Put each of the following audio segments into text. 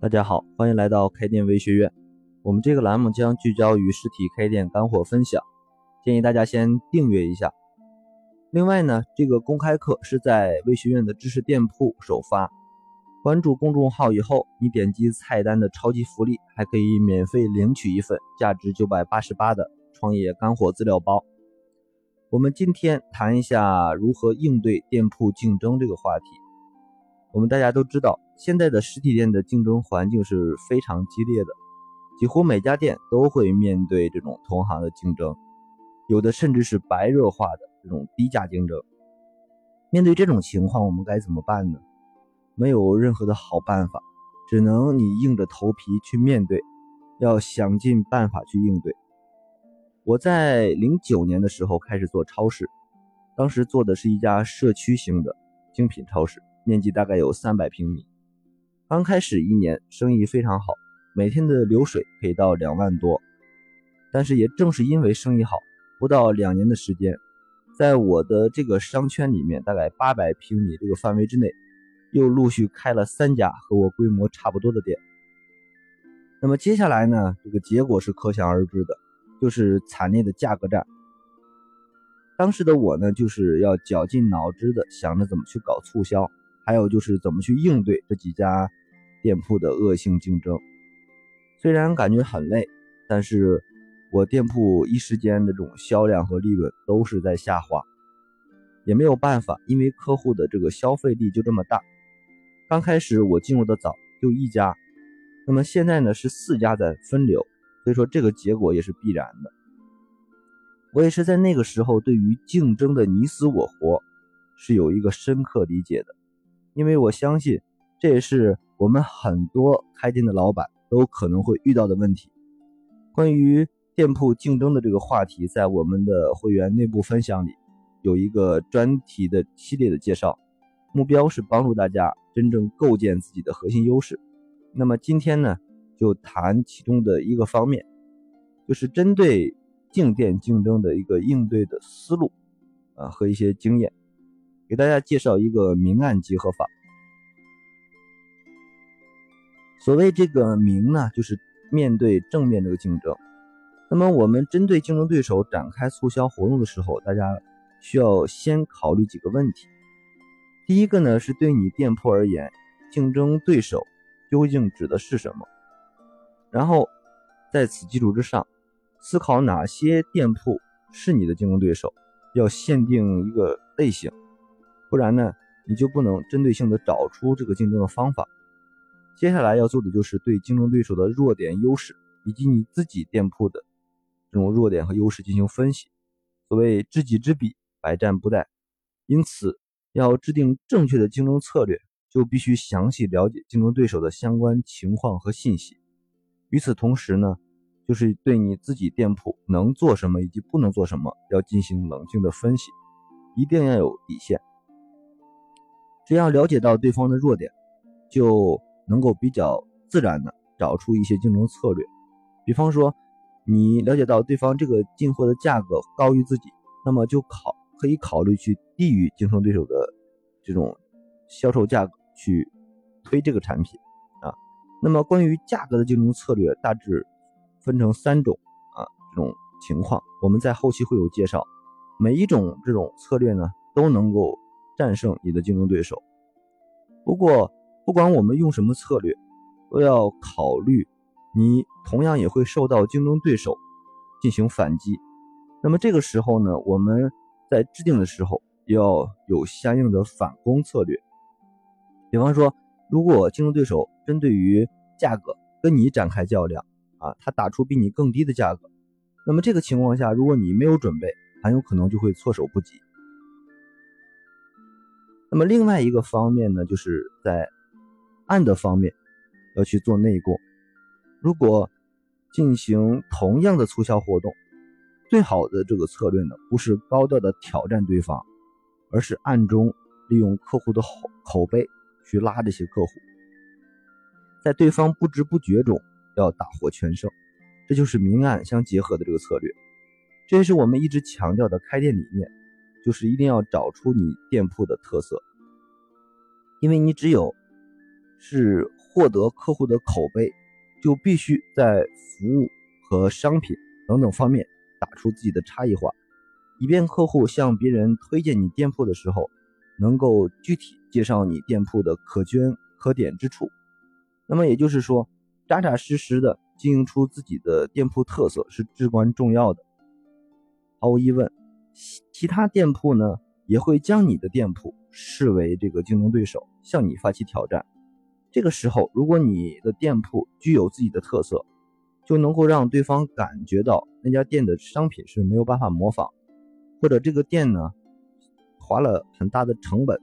大家好，欢迎来到开店微学院。我们这个栏目将聚焦于实体开店干货分享，建议大家先订阅一下。另外呢，这个公开课是在微学院的知识店铺首发。关注公众号以后，你点击菜单的超级福利，还可以免费领取一份价值九百八十八的创业干货资料包。我们今天谈一下如何应对店铺竞争这个话题。我们大家都知道。现在的实体店的竞争环境是非常激烈的，几乎每家店都会面对这种同行的竞争，有的甚至是白热化的这种低价竞争。面对这种情况，我们该怎么办呢？没有任何的好办法，只能你硬着头皮去面对，要想尽办法去应对。我在零九年的时候开始做超市，当时做的是一家社区型的精品超市，面积大概有三百平米。刚开始一年生意非常好，每天的流水可以到两万多。但是也正是因为生意好，不到两年的时间，在我的这个商圈里面，大概八百平米这个范围之内，又陆续开了三家和我规模差不多的店。那么接下来呢，这个结果是可想而知的，就是惨烈的价格战。当时的我呢，就是要绞尽脑汁的想着怎么去搞促销。还有就是怎么去应对这几家店铺的恶性竞争，虽然感觉很累，但是我店铺一时间的这种销量和利润都是在下滑，也没有办法，因为客户的这个消费力就这么大。刚开始我进入的早，就一家，那么现在呢是四家在分流，所以说这个结果也是必然的。我也是在那个时候对于竞争的你死我活是有一个深刻理解的。因为我相信，这也是我们很多开店的老板都可能会遇到的问题。关于店铺竞争的这个话题，在我们的会员内部分享里有一个专题的系列的介绍，目标是帮助大家真正构建自己的核心优势。那么今天呢，就谈其中的一个方面，就是针对进店竞争的一个应对的思路啊和一些经验。给大家介绍一个明暗结合法。所谓这个明呢，就是面对正面这个竞争。那么我们针对竞争对手展开促销活动的时候，大家需要先考虑几个问题。第一个呢，是对你店铺而言，竞争对手究竟指的是什么？然后在此基础之上，思考哪些店铺是你的竞争对手，要限定一个类型。不然呢，你就不能针对性的找出这个竞争的方法。接下来要做的就是对竞争对手的弱点、优势以及你自己店铺的这种弱点和优势进行分析。所谓知己知彼，百战不殆。因此，要制定正确的竞争策略，就必须详细了解竞争对手的相关情况和信息。与此同时呢，就是对你自己店铺能做什么以及不能做什么，要进行冷静的分析，一定要有底线。只要了解到对方的弱点，就能够比较自然的找出一些竞争策略。比方说，你了解到对方这个进货的价格高于自己，那么就考可以考虑去低于竞争对手的这种销售价格去推这个产品啊。那么关于价格的竞争策略，大致分成三种啊这种情况，我们在后期会有介绍。每一种这种策略呢，都能够。战胜你的竞争对手。不过，不管我们用什么策略，都要考虑你同样也会受到竞争对手进行反击。那么这个时候呢，我们在制定的时候要有相应的反攻策略。比方说，如果竞争对手针对于价格跟你展开较量啊，他打出比你更低的价格，那么这个情况下，如果你没有准备，很有可能就会措手不及。那么另外一个方面呢，就是在暗的方面要去做内功。如果进行同样的促销活动，最好的这个策略呢，不是高调的挑战对方，而是暗中利用客户的口口碑去拉这些客户，在对方不知不觉中要大获全胜。这就是明暗相结合的这个策略。这也是我们一直强调的开店理念。就是一定要找出你店铺的特色，因为你只有是获得客户的口碑，就必须在服务和商品等等方面打出自己的差异化，以便客户向别人推荐你店铺的时候，能够具体介绍你店铺的可圈可点之处。那么也就是说，扎扎实实的经营出自己的店铺特色是至关重要的。毫无疑问，其他店铺呢也会将你的店铺视为这个竞争对手，向你发起挑战。这个时候，如果你的店铺具有自己的特色，就能够让对方感觉到那家店的商品是没有办法模仿，或者这个店呢花了很大的成本。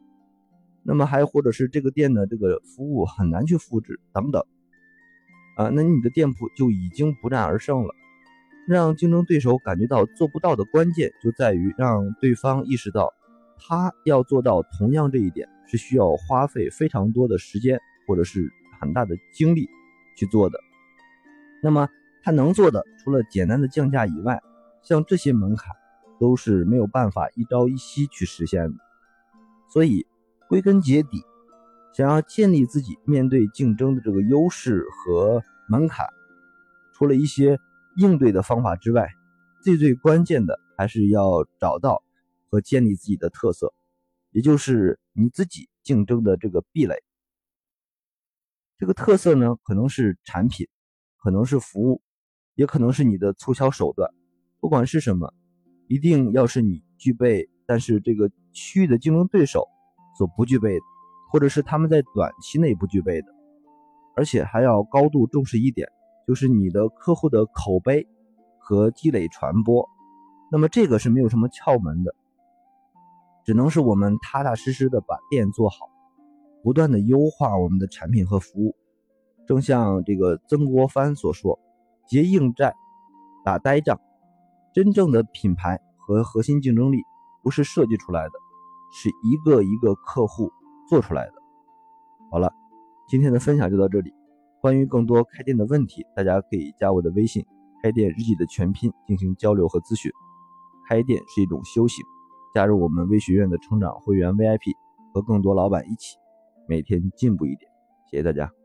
那么还或者是这个店的这个服务很难去复制等等，啊，那你的店铺就已经不战而胜了。让竞争对手感觉到做不到的关键就在于让对方意识到，他要做到同样这一点是需要花费非常多的时间或者是很大的精力去做的。那么他能做的除了简单的降价以外，像这些门槛都是没有办法一朝一夕去实现的，所以。归根结底，想要建立自己面对竞争的这个优势和门槛，除了一些应对的方法之外，最最关键的还是要找到和建立自己的特色，也就是你自己竞争的这个壁垒。这个特色呢，可能是产品，可能是服务，也可能是你的促销手段。不管是什么，一定要是你具备，但是这个区域的竞争对手。所不具备的，或者是他们在短期内不具备的，而且还要高度重视一点，就是你的客户的口碑和积累传播。那么这个是没有什么窍门的，只能是我们踏踏实实的把店做好，不断的优化我们的产品和服务。正像这个曾国藩所说：“结硬债，打呆仗。”真正的品牌和核心竞争力不是设计出来的。是一个一个客户做出来的。好了，今天的分享就到这里。关于更多开店的问题，大家可以加我的微信“开店日记”的全拼进行交流和咨询。开店是一种修行，加入我们微学院的成长会员 VIP，和更多老板一起每天进步一点。谢谢大家。